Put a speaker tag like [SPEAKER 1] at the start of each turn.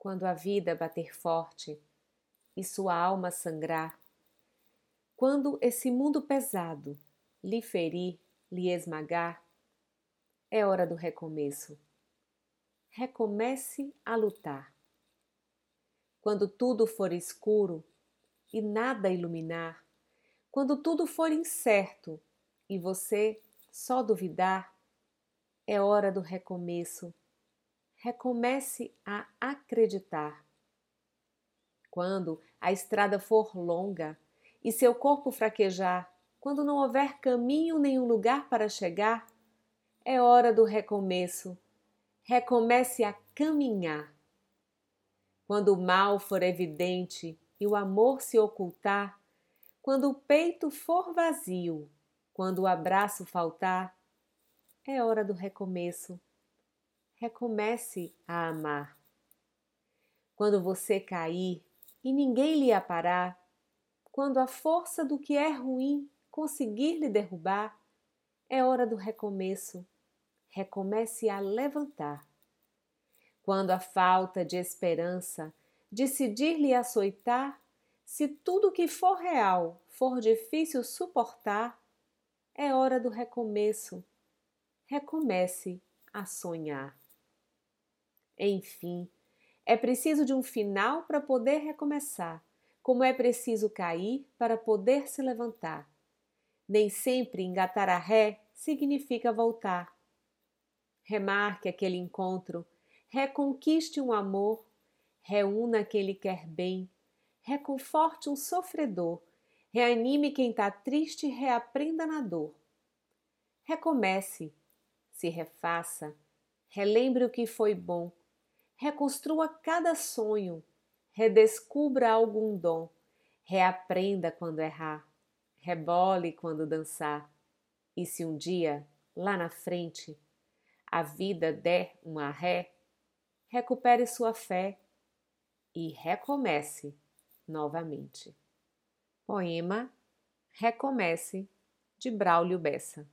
[SPEAKER 1] quando a vida bater forte e sua alma sangrar, quando esse mundo pesado lhe ferir, lhe esmagar, é hora do recomeço. Recomece a lutar. Quando tudo for escuro e nada iluminar, quando tudo for incerto e você só duvidar, é hora do recomeço. Recomece a acreditar. Quando a estrada for longa e seu corpo fraquejar, quando não houver caminho nenhum lugar para chegar, é hora do recomeço. Recomece a caminhar. Quando o mal for evidente e o amor se ocultar, quando o peito for vazio, quando o abraço faltar, é hora do recomeço. Recomece a amar. Quando você cair e ninguém lhe aparar, quando a força do que é ruim conseguir lhe derrubar, é hora do recomeço. Recomece a levantar. Quando a falta de esperança decidir lhe açoitar, se tudo que for real for difícil suportar, é hora do recomeço. Recomece a sonhar. Enfim, é preciso de um final para poder recomeçar, como é preciso cair para poder se levantar. Nem sempre engatar a ré significa voltar. Remarque aquele encontro, reconquiste um amor, reúna quem lhe quer bem, reconforte um sofredor, reanime quem está triste e reaprenda na dor. Recomece, se refaça, relembre o que foi bom reconstrua cada sonho, redescubra algum dom, reaprenda quando errar, rebole quando dançar. E se um dia, lá na frente, a vida der uma ré, recupere sua fé e recomece novamente. Poema Recomece de Braulio Bessa